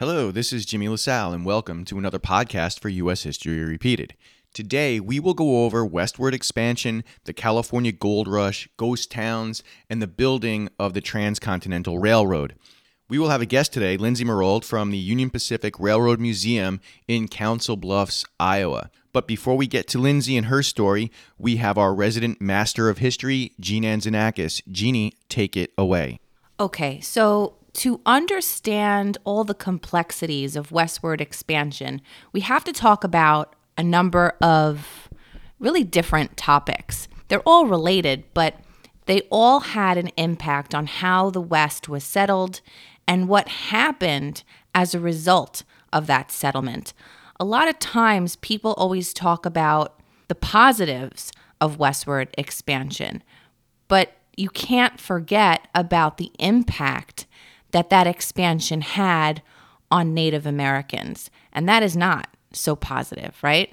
Hello, this is Jimmy LaSalle, and welcome to another podcast for U.S. History Repeated. Today, we will go over westward expansion, the California Gold Rush, ghost towns, and the building of the Transcontinental Railroad. We will have a guest today, Lindsay Marolt from the Union Pacific Railroad Museum in Council Bluffs, Iowa. But before we get to Lindsay and her story, we have our resident master of history, Jean Anzanakis. Jeannie, take it away. Okay, so to understand all the complexities of westward expansion, we have to talk about a number of really different topics. They're all related, but they all had an impact on how the West was settled and what happened as a result of that settlement. A lot of times, people always talk about the positives of westward expansion, but you can't forget about the impact that that expansion had on Native Americans. And that is not so positive, right?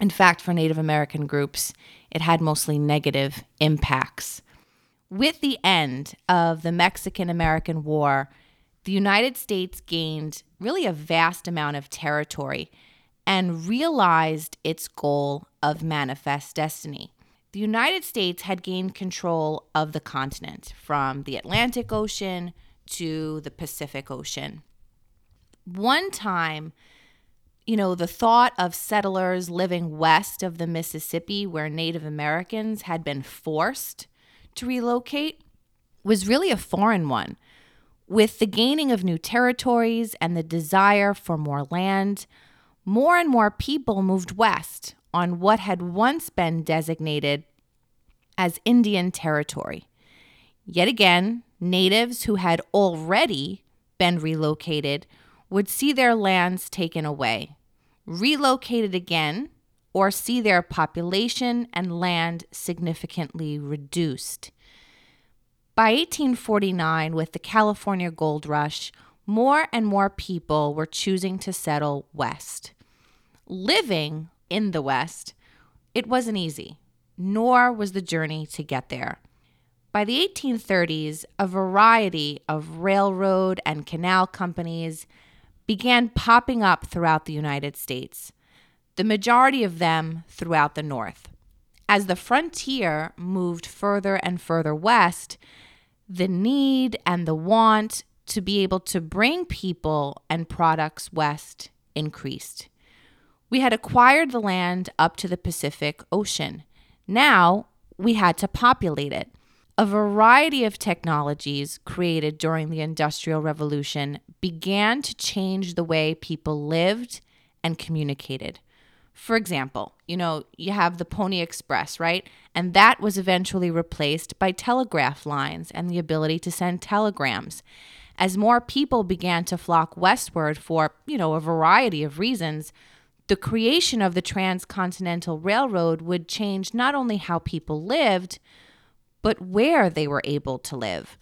In fact, for Native American groups, it had mostly negative impacts. With the end of the Mexican American War, the United States gained really a vast amount of territory and realized its goal of manifest destiny. The United States had gained control of the continent from the Atlantic Ocean to the Pacific Ocean. One time, you know, the thought of settlers living west of the Mississippi, where Native Americans had been forced to relocate, was really a foreign one. With the gaining of new territories and the desire for more land, more and more people moved west on what had once been designated as Indian Territory. Yet again, natives who had already been relocated would see their lands taken away, relocated again, or see their population and land significantly reduced. By 1849, with the California gold rush, more and more people were choosing to settle west. Living in the West, it wasn't easy, nor was the journey to get there. By the 1830s, a variety of railroad and canal companies began popping up throughout the United States, the majority of them throughout the North. As the frontier moved further and further west, the need and the want to be able to bring people and products west increased. We had acquired the land up to the Pacific Ocean. Now we had to populate it. A variety of technologies created during the Industrial Revolution began to change the way people lived and communicated. For example, you know, you have the Pony Express, right? And that was eventually replaced by telegraph lines and the ability to send telegrams. As more people began to flock westward for, you know, a variety of reasons, the creation of the Transcontinental Railroad would change not only how people lived, but where they were able to live.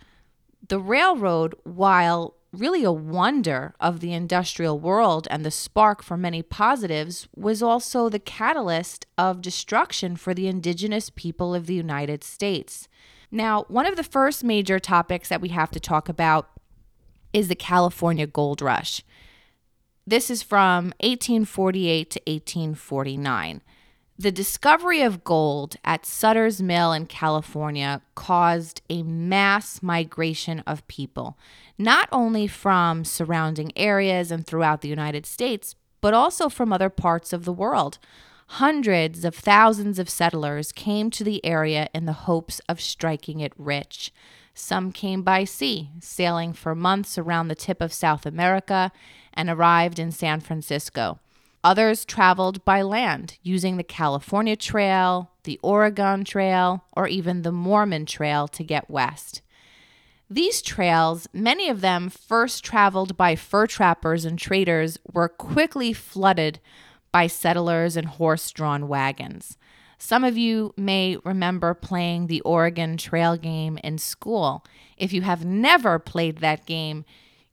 The railroad, while really a wonder of the industrial world and the spark for many positives, was also the catalyst of destruction for the indigenous people of the United States. Now, one of the first major topics that we have to talk about is the California Gold Rush. This is from 1848 to 1849. The discovery of gold at Sutter's Mill in California caused a mass migration of people, not only from surrounding areas and throughout the United States, but also from other parts of the world. Hundreds of thousands of settlers came to the area in the hopes of striking it rich. Some came by sea, sailing for months around the tip of South America, and arrived in San Francisco. Others traveled by land using the California Trail, the Oregon Trail, or even the Mormon Trail to get west. These trails, many of them first traveled by fur trappers and traders, were quickly flooded by settlers and horse drawn wagons. Some of you may remember playing the Oregon Trail game in school. If you have never played that game,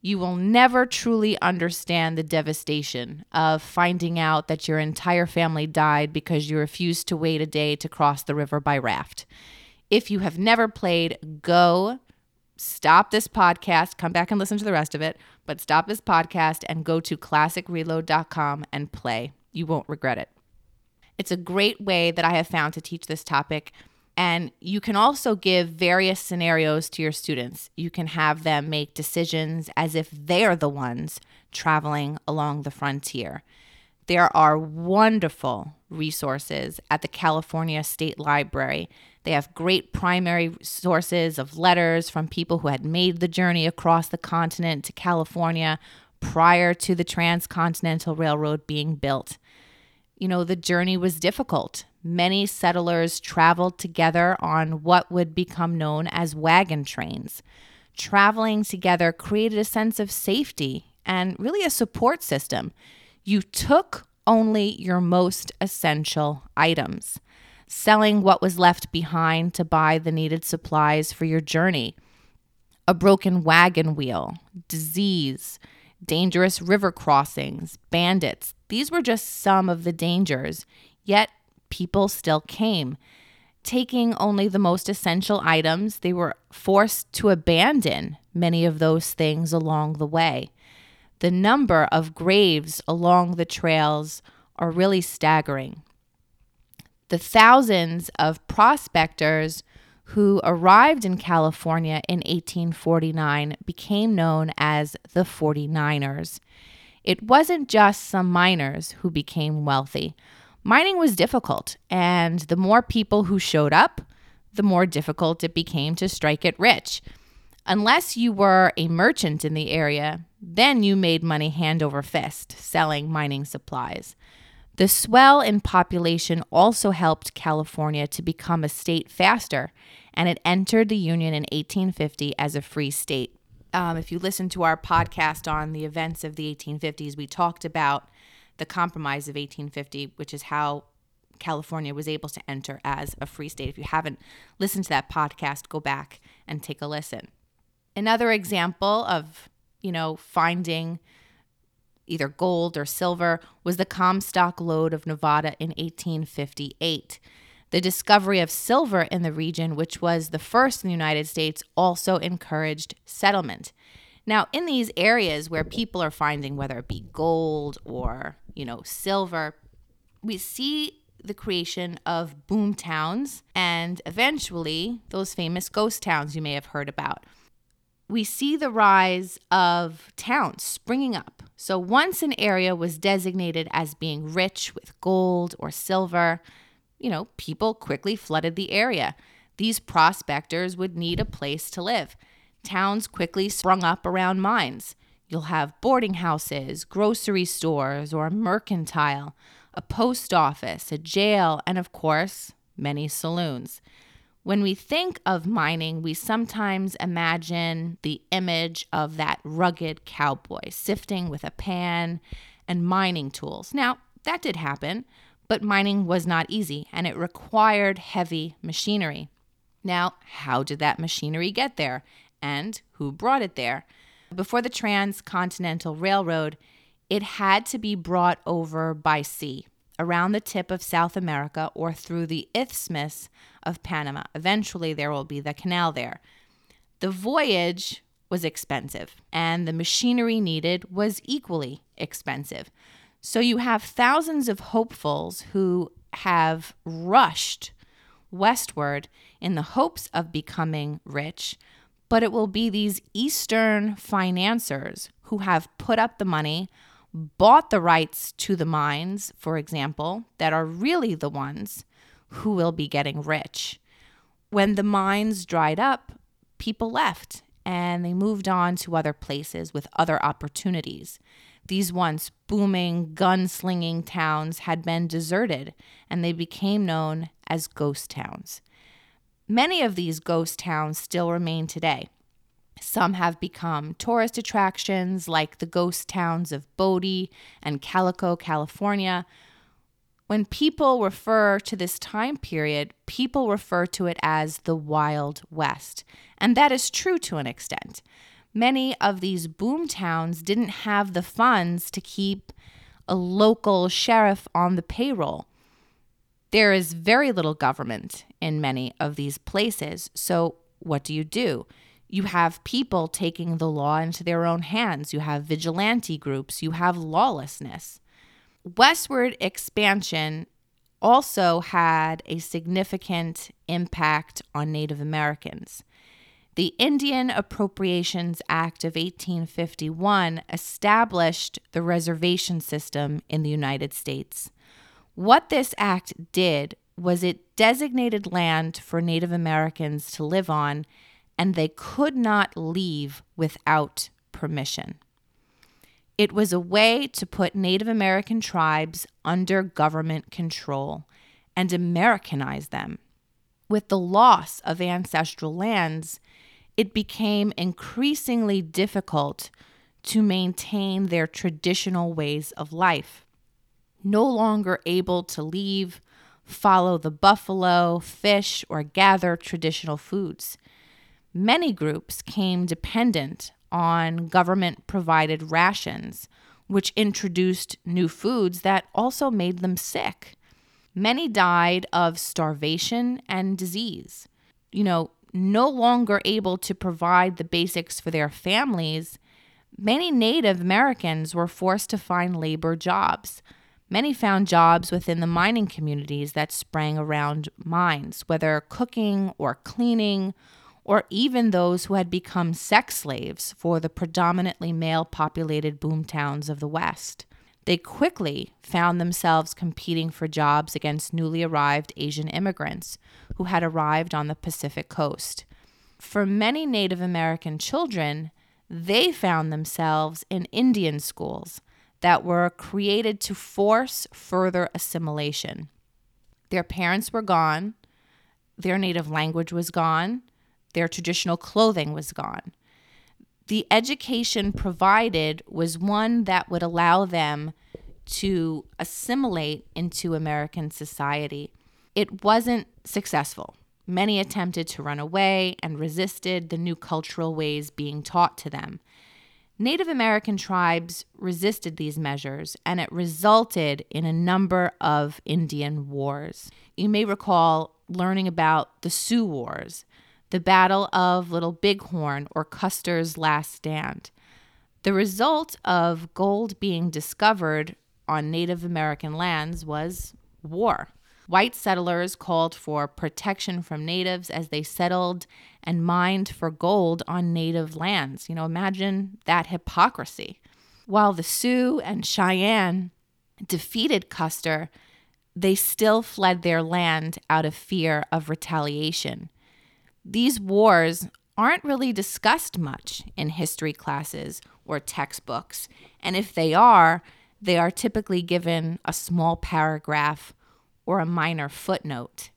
you will never truly understand the devastation of finding out that your entire family died because you refused to wait a day to cross the river by raft. If you have never played, go stop this podcast, come back and listen to the rest of it, but stop this podcast and go to classicreload.com and play. You won't regret it. It's a great way that I have found to teach this topic. And you can also give various scenarios to your students. You can have them make decisions as if they're the ones traveling along the frontier. There are wonderful resources at the California State Library. They have great primary sources of letters from people who had made the journey across the continent to California prior to the Transcontinental Railroad being built. You know, the journey was difficult. Many settlers traveled together on what would become known as wagon trains. Traveling together created a sense of safety and really a support system. You took only your most essential items, selling what was left behind to buy the needed supplies for your journey. A broken wagon wheel, disease, dangerous river crossings, bandits. These were just some of the dangers, yet people still came. Taking only the most essential items, they were forced to abandon many of those things along the way the number of graves along the trails are really staggering. The thousands of prospectors who arrived in California in 1849 became known as the 49ers. It wasn't just some miners who became wealthy. Mining was difficult, and the more people who showed up, the more difficult it became to strike it rich. Unless you were a merchant in the area, then you made money hand over fist selling mining supplies. The swell in population also helped California to become a state faster, and it entered the Union in 1850 as a free state. Um, if you listen to our podcast on the events of the 1850s, we talked about the Compromise of 1850, which is how California was able to enter as a free state. If you haven't listened to that podcast, go back and take a listen. Another example of, you know, finding either gold or silver was the Comstock lode of Nevada in 1858. The discovery of silver in the region, which was the first in the United States, also encouraged settlement. Now, in these areas where people are finding whether it be gold or, you know, silver, we see the creation of boom towns and eventually those famous ghost towns you may have heard about we see the rise of towns springing up. So once an area was designated as being rich with gold or silver, you know, people quickly flooded the area. These prospectors would need a place to live. Towns quickly sprung up around mines. You'll have boarding houses, grocery stores, or a mercantile, a post office, a jail, and of course, many saloons. When we think of mining, we sometimes imagine the image of that rugged cowboy sifting with a pan and mining tools. Now, that did happen, but mining was not easy and it required heavy machinery. Now, how did that machinery get there and who brought it there? Before the Transcontinental Railroad, it had to be brought over by sea around the tip of South America or through the isthmus of Panama. Eventually, there will be the canal there. The voyage was expensive, and the machinery needed was equally expensive. So you have thousands of hopefuls who have rushed westward in the hopes of becoming rich, but it will be these Eastern financiers who have put up the money, bought the rights to the mines, for example, that are really the ones who will be getting rich. When the mines dried up, people left and they moved on to other places with other opportunities. These once booming, gunslinging towns had been deserted and they became known as ghost towns. Many of these ghost towns still remain today. Some have become tourist attractions like the ghost towns of Bodie and Calico, California. When people refer to this time period, people refer to it as the Wild West. And that is true to an extent. Many of these boom towns didn't have the funds to keep a local sheriff on the payroll. There is very little government in many of these places. So, what do you do? You have people taking the law into their own hands. You have vigilante groups. You have lawlessness. Westward expansion also had a significant impact on Native Americans. The Indian Appropriations Act of 1851 established the reservation system in the United States. What this act did was it designated land for Native Americans to live on, and they could not leave without permission. It was a way to put Native American tribes under government control and Americanize them. With the loss of ancestral lands, it became increasingly difficult to maintain their traditional ways of life. No longer able to leave, follow the buffalo, fish, or gather traditional foods. Many groups came dependent on government provided rations, which introduced new foods that also made them sick. Many died of starvation and disease. You know, no longer able to provide the basics for their families, many Native Americans were forced to find labor jobs. Many found jobs within the mining communities that sprang around mines, whether cooking or cleaning or even those who had become sex slaves for the predominantly male populated boomtowns of the West. They quickly found themselves competing for jobs against newly arrived Asian immigrants who had arrived on the Pacific coast. For many Native American children, they found themselves in Indian schools that were created to force further assimilation. Their parents were gone, their native language was gone, their traditional clothing was gone. The education provided was one that would allow them to assimilate into American society. It wasn't successful. Many attempted to run away and resisted the new cultural ways being taught to them. Native American tribes resisted these measures, and it resulted in a number of Indian wars. You may recall learning about the Sioux Wars, the Battle of Little Bighorn, or Custer's Last Stand. The result of gold being discovered on Native American lands was war. White settlers called for protection from natives as they settled and mined for gold on native lands. You know, imagine that hypocrisy. While the Sioux and Cheyenne defeated Custer, they still fled their land out of fear of retaliation these wars aren't really discussed much in history classes or textbooks. And if they are, they are typically given a small paragraph or a minor footnote.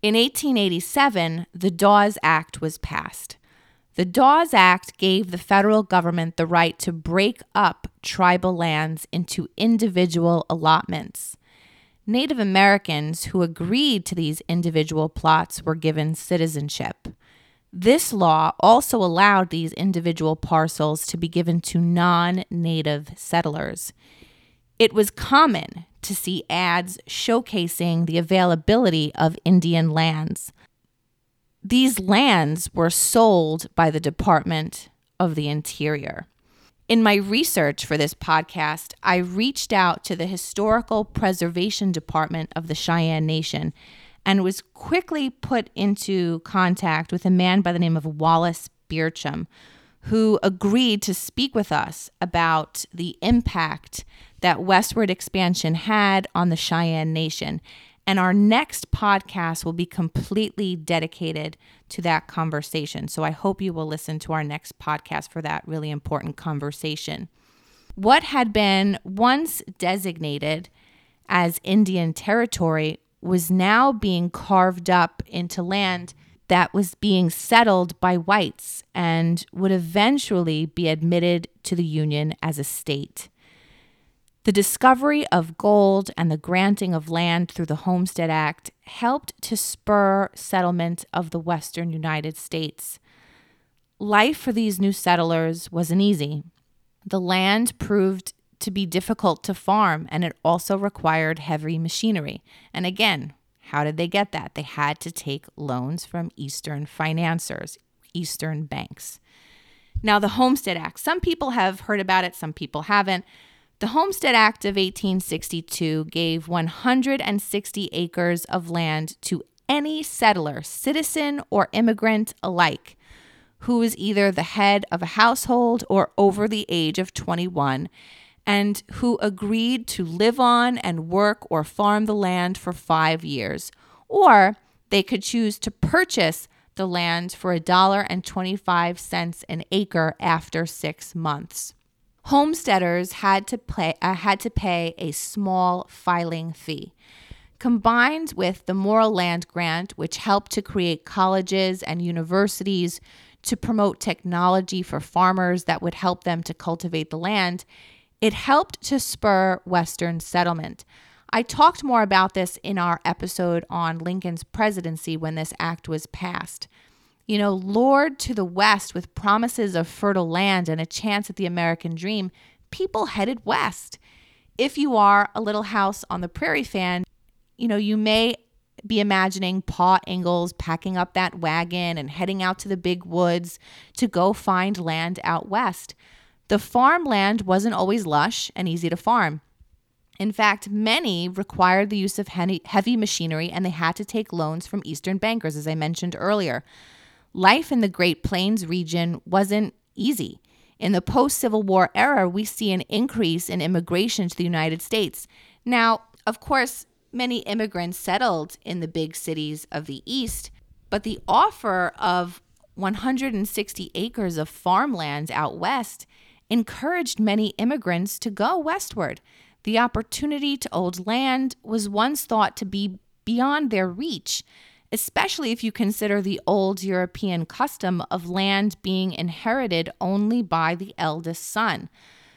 In 1887, the Dawes Act was passed. The Dawes Act gave the federal government the right to break up tribal lands into individual allotments. Native Americans who agreed to these individual plots were given citizenship. This law also allowed these individual parcels to be given to non native settlers. It was common to see ads showcasing the availability of Indian lands. These lands were sold by the Department of the Interior. In my research for this podcast, I reached out to the Historical Preservation Department of the Cheyenne Nation and was quickly put into contact with a man by the name of Wallace Beercham, who agreed to speak with us about the impact that westward expansion had on the Cheyenne Nation and our next podcast will be completely dedicated to that conversation. So I hope you will listen to our next podcast for that really important conversation. What had been once designated as Indian territory was now being carved up into land that was being settled by whites and would eventually be admitted to the Union as a state. The discovery of gold and the granting of land through the Homestead Act helped to spur settlement of the western United States. Life for these new settlers wasn't easy. The land proved to be difficult to farm and it also required heavy machinery. And again, how did they get that? They had to take loans from Eastern financiers. eastern banks. Now, the Homestead Act, some people have heard about it, some people haven't. The Homestead Act of 1862 gave 160 acres of land to any settler, citizen, or immigrant alike who was either the head of a household or over the age of 21 and who agreed to live on and work or farm the land for five years. Or they could choose to purchase the land for $1.25 an acre after six months. Homesteaders had to, pay, uh, had to pay a small filing fee. Combined with the Morrill Land Grant, which helped to create colleges and universities to promote technology for farmers that would help them to cultivate the land, it helped to spur Western settlement. I talked more about this in our episode on Lincoln's presidency when this act was passed. You know, lured to the West with promises of fertile land and a chance at the American dream, people headed west. If you are a little house on the prairie fan, you know, you may be imagining Pa Ingalls packing up that wagon and heading out to the big woods to go find land out west. The farmland wasn't always lush and easy to farm. In fact, many required the use of heavy machinery and they had to take loans from Eastern bankers, as I mentioned earlier. Life in the Great Plains region wasn't easy. In the post Civil War era, we see an increase in immigration to the United States. Now, of course, many immigrants settled in the big cities of the East, but the offer of 160 acres of farmland out west encouraged many immigrants to go westward. The opportunity to old land was once thought to be beyond their reach, especially if you consider the old European custom of land being inherited only by the eldest son.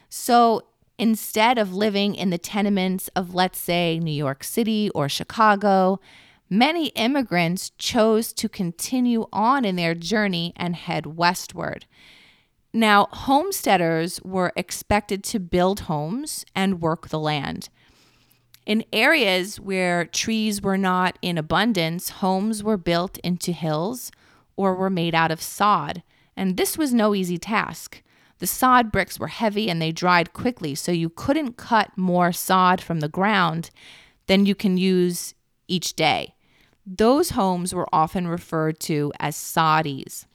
So Instead of living in the tenements of, let's say, New York City or Chicago, many immigrants chose to continue on in their journey and head westward. Now, homesteaders were expected to build homes and work the land. In areas where trees were not in abundance, homes were built into hills or were made out of sod, and this was no easy task. The sod bricks were heavy and they dried quickly, so you couldn't cut more sod from the ground than you can use each day. Those homes were often referred to as soddies.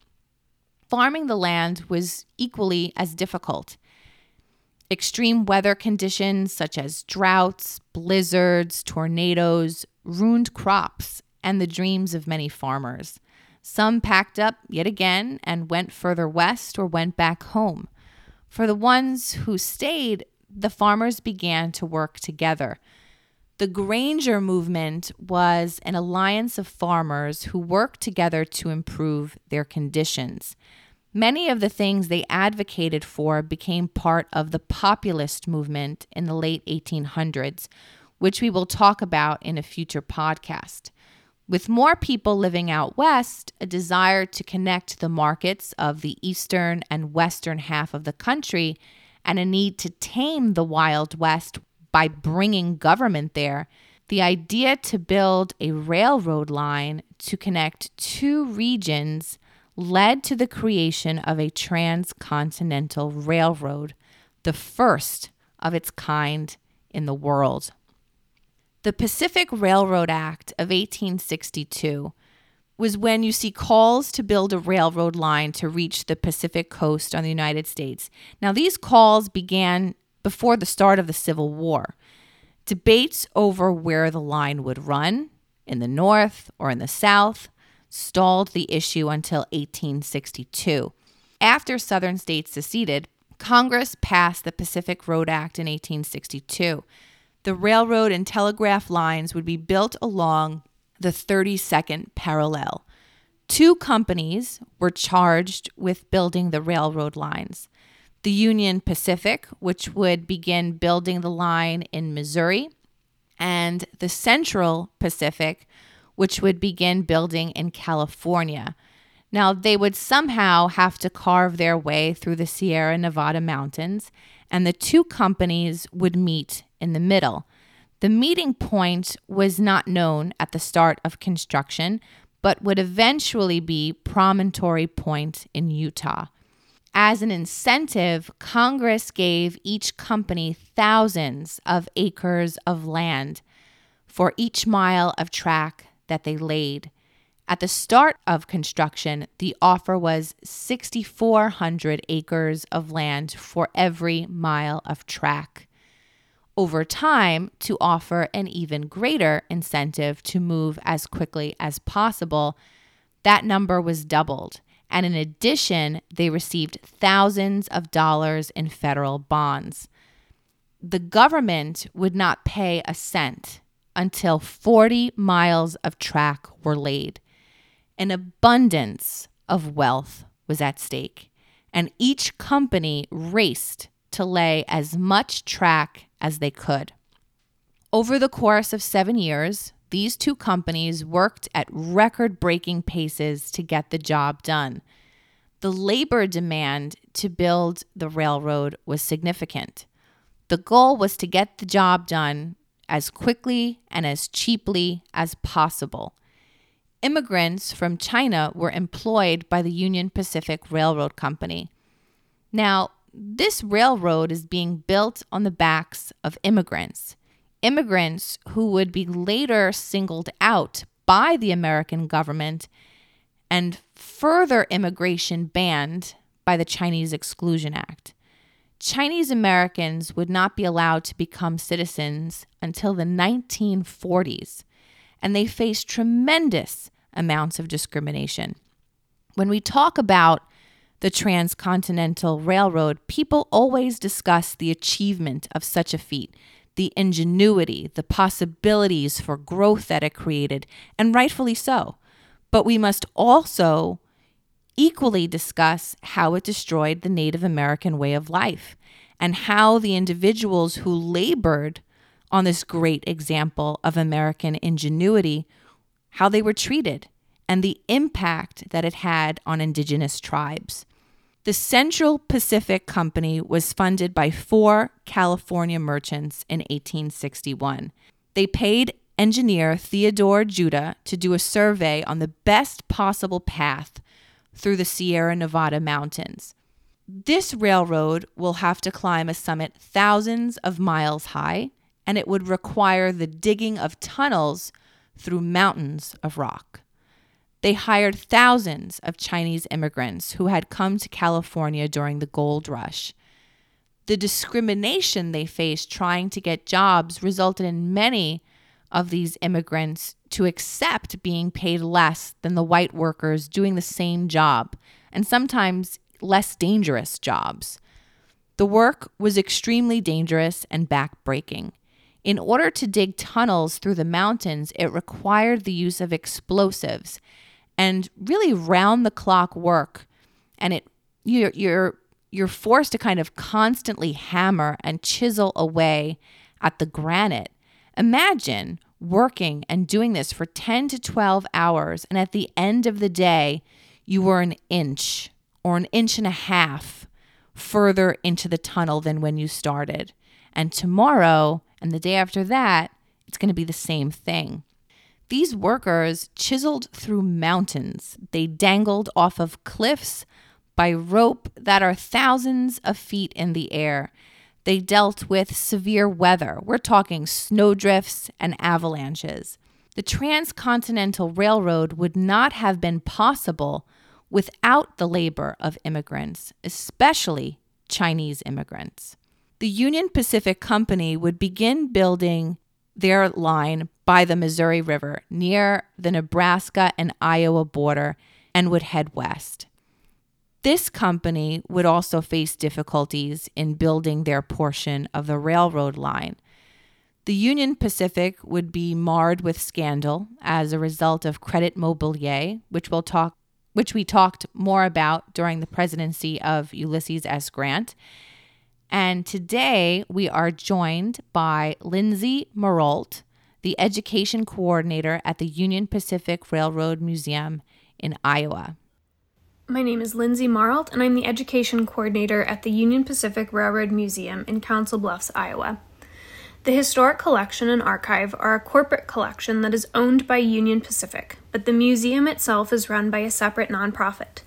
Farming the land was equally as difficult. Extreme weather conditions such as droughts, blizzards, tornadoes ruined crops and the dreams of many farmers. Some packed up yet again and went further west or went back home. For the ones who stayed, the farmers began to work together. The Granger movement was an alliance of farmers who worked together to improve their conditions. Many of the things they advocated for became part of the populist movement in the late 1800s, which we will talk about in a future podcast. With more people living out west, a desire to connect the markets of the eastern and western half of the country, and a need to tame the Wild West by bringing government there, the idea to build a railroad line to connect two regions led to the creation of a transcontinental railroad, the first of its kind in the world. The Pacific Railroad Act of 1862 was when you see calls to build a railroad line to reach the Pacific coast on the United States. Now, these calls began before the start of the Civil War. Debates over where the line would run, in the North or in the South, stalled the issue until 1862. After Southern states seceded, Congress passed the Pacific Road Act in 1862 the railroad and telegraph lines would be built along the 32nd parallel. Two companies were charged with building the railroad lines the Union Pacific, which would begin building the line in Missouri, and the Central Pacific, which would begin building in California. Now, they would somehow have to carve their way through the Sierra Nevada mountains, and the two companies would meet in the middle. The meeting point was not known at the start of construction, but would eventually be Promontory Point in Utah. As an incentive, Congress gave each company thousands of acres of land for each mile of track that they laid. At the start of construction, the offer was 6,400 acres of land for every mile of track. Over time, to offer an even greater incentive to move as quickly as possible, that number was doubled. And in addition, they received thousands of dollars in federal bonds. The government would not pay a cent until 40 miles of track were laid. An abundance of wealth was at stake, and each company raced to lay as much track as they could. Over the course of seven years, these two companies worked at record breaking paces to get the job done. The labor demand to build the railroad was significant. The goal was to get the job done as quickly and as cheaply as possible immigrants from China were employed by the Union Pacific Railroad Company. Now, this railroad is being built on the backs of immigrants, immigrants who would be later singled out by the American government and further immigration banned by the Chinese Exclusion Act. Chinese Americans would not be allowed to become citizens until the 1940s and they faced tremendous amounts of discrimination. When we talk about the Transcontinental Railroad, people always discuss the achievement of such a feat, the ingenuity, the possibilities for growth that it created, and rightfully so. But we must also equally discuss how it destroyed the Native American way of life and how the individuals who labored on this great example of American ingenuity, how they were treated, and the impact that it had on indigenous tribes. The Central Pacific Company was funded by four California merchants in 1861. They paid engineer Theodore Judah to do a survey on the best possible path through the Sierra Nevada mountains. This railroad will have to climb a summit thousands of miles high and it would require the digging of tunnels through mountains of rock. They hired thousands of Chinese immigrants who had come to California during the gold rush. The discrimination they faced trying to get jobs resulted in many of these immigrants to accept being paid less than the white workers doing the same job, and sometimes less dangerous jobs. The work was extremely dangerous and backbreaking. In order to dig tunnels through the mountains, it required the use of explosives and really round the clock work. And it you're you're you're forced to kind of constantly hammer and chisel away at the granite. Imagine working and doing this for 10 to 12 hours and at the end of the day you were an inch or an inch and a half further into the tunnel than when you started. And tomorrow and the day after that, it's going to be the same thing. These workers chiseled through mountains. They dangled off of cliffs by rope that are thousands of feet in the air. They dealt with severe weather. We're talking snowdrifts and avalanches. The Transcontinental Railroad would not have been possible without the labor of immigrants, especially Chinese immigrants the Union Pacific Company would begin building their line by the Missouri River near the Nebraska and Iowa border and would head west. This company would also face difficulties in building their portion of the railroad line. The Union Pacific would be marred with scandal as a result of Credit Mobilier, which we'll talk which we talked more about during the presidency of Ulysses S. Grant, and today we are joined by Lindsay Marolt, the education coordinator at the Union Pacific Railroad Museum in Iowa. My name is Lindsay Marolt, and I'm the education coordinator at the Union Pacific Railroad Museum in Council Bluffs, Iowa. The Historic Collection and Archive are a corporate collection that is owned by Union Pacific, but the museum itself is run by a separate nonprofit.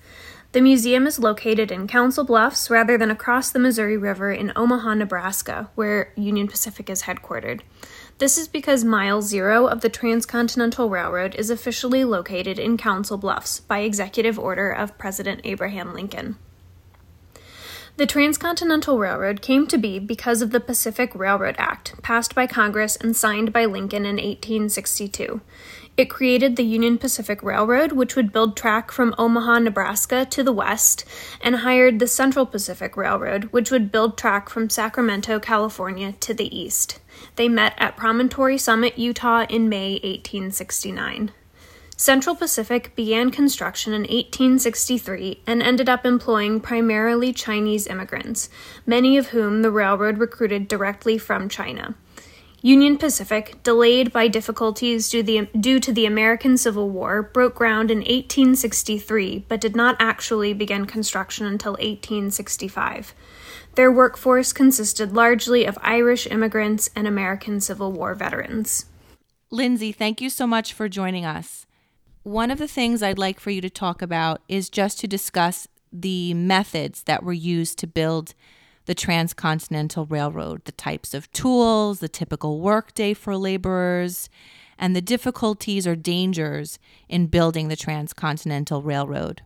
The museum is located in Council Bluffs rather than across the Missouri River in Omaha, Nebraska, where Union Pacific is headquartered. This is because Mile Zero of the Transcontinental Railroad is officially located in Council Bluffs by executive order of President Abraham Lincoln. The Transcontinental Railroad came to be because of the Pacific Railroad Act, passed by Congress and signed by Lincoln in 1862. It created the Union Pacific Railroad, which would build track from Omaha, Nebraska to the west, and hired the Central Pacific Railroad, which would build track from Sacramento, California to the east. They met at Promontory Summit, Utah in May 1869. Central Pacific began construction in 1863 and ended up employing primarily Chinese immigrants, many of whom the railroad recruited directly from China. Union Pacific, delayed by difficulties due, the, due, to the American Civil War, broke ground in 1863 but did not actually begin construction until 1865. Their workforce consisted largely of Irish immigrants and American Civil War veterans. Lindsay, thank you so much for joining us. One of the things I'd like for you to talk about is just to discuss the methods that were used to build the Transcontinental Railroad, the types of tools, the typical workday for laborers, and the difficulties or dangers in building the Transcontinental Railroad.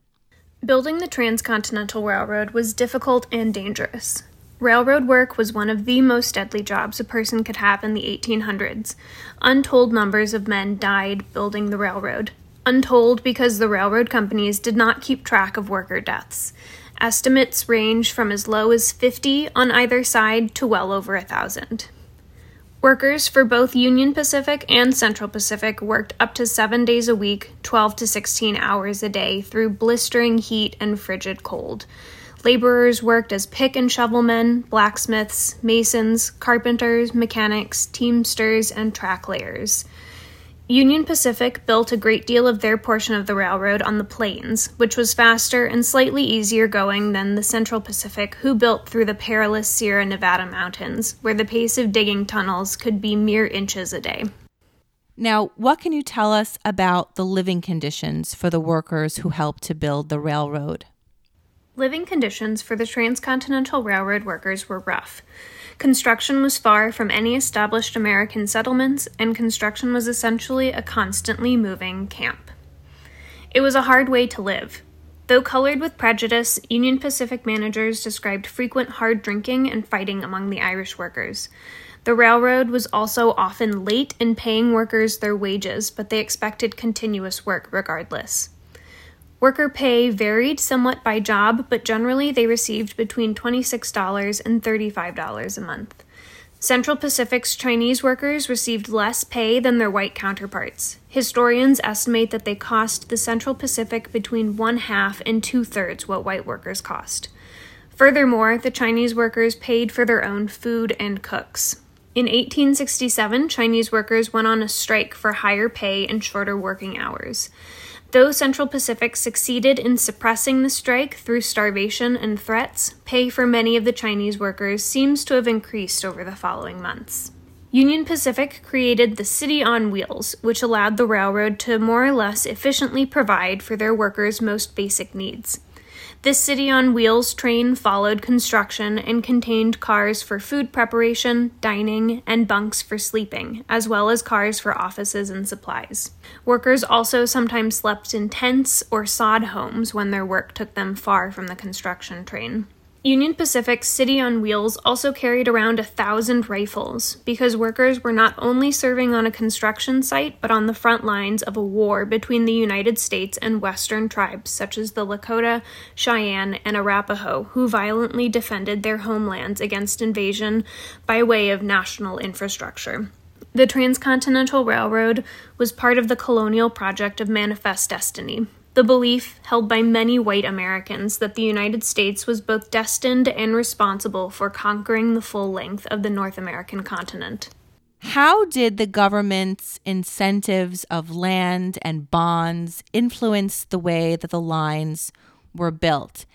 Building the Transcontinental Railroad was difficult and dangerous. Railroad work was one of the most deadly jobs a person could have in the 1800s. Untold numbers of men died building the railroad, untold because the railroad companies did not keep track of worker deaths. Estimates range from as low as 50 on either side to well over a thousand. Workers for both Union Pacific and Central Pacific worked up to seven days a week, 12 to 16 hours a day, through blistering heat and frigid cold. Laborers worked as pick and shovel men, blacksmiths, masons, carpenters, mechanics, teamsters, and track layers. Union Pacific built a great deal of their portion of the railroad on the plains, which was faster and slightly easier going than the Central Pacific, who built through the perilous Sierra Nevada mountains, where the pace of digging tunnels could be mere inches a day. Now, what can you tell us about the living conditions for the workers who helped to build the railroad? Living conditions for the Transcontinental Railroad workers were rough. Construction was far from any established American settlements, and construction was essentially a constantly moving camp. It was a hard way to live. Though colored with prejudice, Union Pacific managers described frequent hard drinking and fighting among the Irish workers. The railroad was also often late in paying workers their wages, but they expected continuous work regardless. Worker pay varied somewhat by job, but generally they received between $26 and $35 a month. Central Pacific's Chinese workers received less pay than their white counterparts. Historians estimate that they cost the Central Pacific between one half and two thirds what white workers cost. Furthermore, the Chinese workers paid for their own food and cooks. In 1867, Chinese workers went on a strike for higher pay and shorter working hours. Though Central Pacific succeeded in suppressing the strike through starvation and threats, pay for many of the Chinese workers seems to have increased over the following months. Union Pacific created the City on Wheels, which allowed the railroad to more or less efficiently provide for their workers' most basic needs. This City on Wheels train followed construction and contained cars for food preparation, dining, and bunks for sleeping, as well as cars for offices and supplies. Workers also sometimes slept in tents or sod homes when their work took them far from the construction train. Union Pacific's City on Wheels also carried around a thousand rifles because workers were not only serving on a construction site but on the front lines of a war between the United States and Western tribes such as the Lakota, Cheyenne, and Arapaho, who violently defended their homelands against invasion by way of national infrastructure. The Transcontinental Railroad was part of the colonial project of Manifest Destiny, the belief held by many white Americans that the United States was both destined and responsible for conquering the full length of the North American continent. How did the government's incentives of land and bonds influence the way that the lines were built?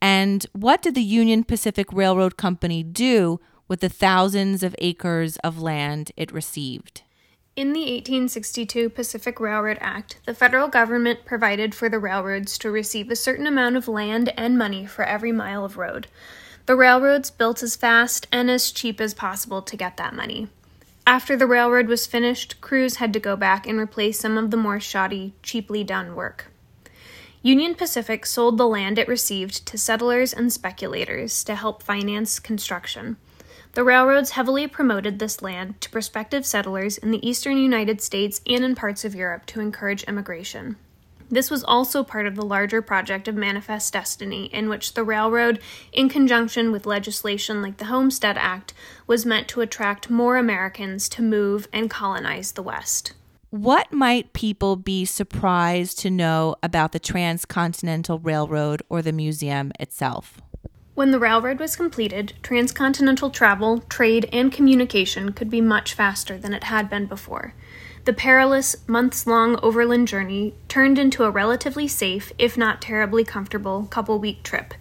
And what did the Union Pacific Railroad Company do with the thousands of acres of land it received. In the 1862 Pacific Railroad Act, the federal government provided for the railroads to receive a certain amount of land and money for every mile of road. The railroads built as fast and as cheap as possible to get that money. After the railroad was finished, crews had to go back and replace some of the more shoddy, cheaply done work. Union Pacific sold the land it received to settlers and speculators to help finance construction. The railroads heavily promoted this land to prospective settlers in the eastern United States and in parts of Europe to encourage immigration. This was also part of the larger project of Manifest Destiny, in which the railroad, in conjunction with legislation like the Homestead Act, was meant to attract more Americans to move and colonize the West. What might people be surprised to know about the Transcontinental Railroad or the museum itself? When the railroad was completed, transcontinental travel, trade, and communication could be much faster than it had been before. The perilous, months long overland journey turned into a relatively safe, if not terribly comfortable, couple week trip,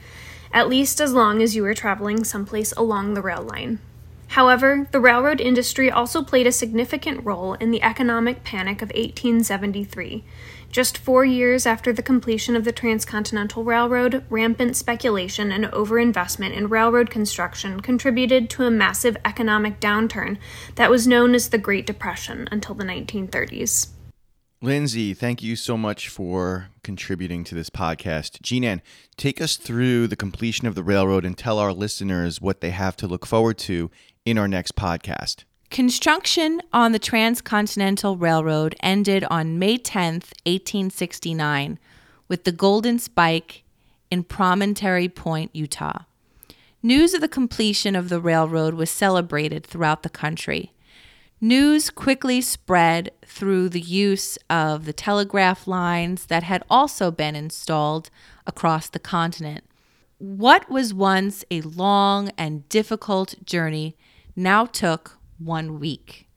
at least as long as you were traveling someplace along the rail line. However, the railroad industry also played a significant role in the economic panic of 1873. Just four years after the completion of the Transcontinental Railroad, rampant speculation and overinvestment in railroad construction contributed to a massive economic downturn that was known as the Great Depression until the 1930s. Lindsay, thank you so much for contributing to this podcast. Jeanan, take us through the completion of the railroad and tell our listeners what they have to look forward to in our next podcast. Construction on the Transcontinental Railroad ended on May 10, 1869, with the Golden Spike in Promontory Point, Utah. News of the completion of the railroad was celebrated throughout the country. News quickly spread through the use of the telegraph lines that had also been installed across the continent. What was once a long and difficult journey now took one week.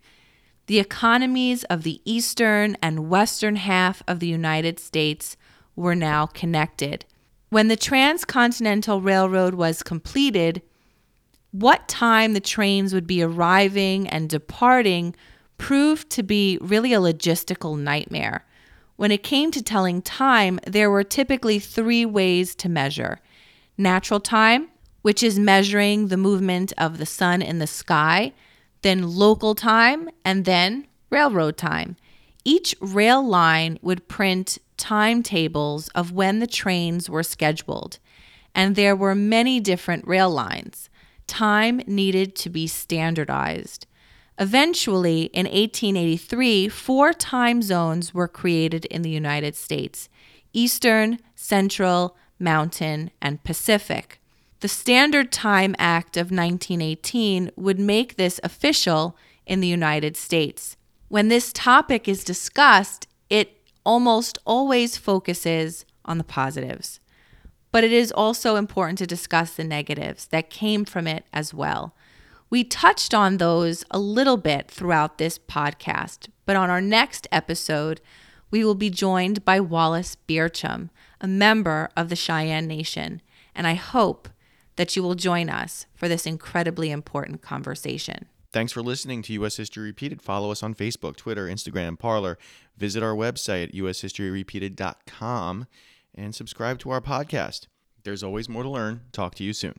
The economies of the eastern and western half of the United States were now connected. When the Transcontinental Railroad was completed, what time the trains would be arriving and departing proved to be really a logistical nightmare. When it came to telling time, there were typically three ways to measure natural time, which is measuring the movement of the sun in the sky then local time, and then railroad time. Each rail line would print timetables of when the trains were scheduled, and there were many different rail lines. Time needed to be standardized. Eventually, in 1883, four time zones were created in the United States Eastern, Central, Mountain, and Pacific. The Standard Time Act of 1918 would make this official in the United States. When this topic is discussed, it almost always focuses on the positives. But it is also important to discuss the negatives that came from it as well. We touched on those a little bit throughout this podcast, but on our next episode, we will be joined by Wallace Beercham, a member of the Cheyenne Nation, and I hope that you will join us for this incredibly important conversation. Thanks for listening to U.S. History Repeated. Follow us on Facebook, Twitter, Instagram, Parler. Visit our website at ushistoryrepeated.com and subscribe to our podcast. There's always more to learn. Talk to you soon.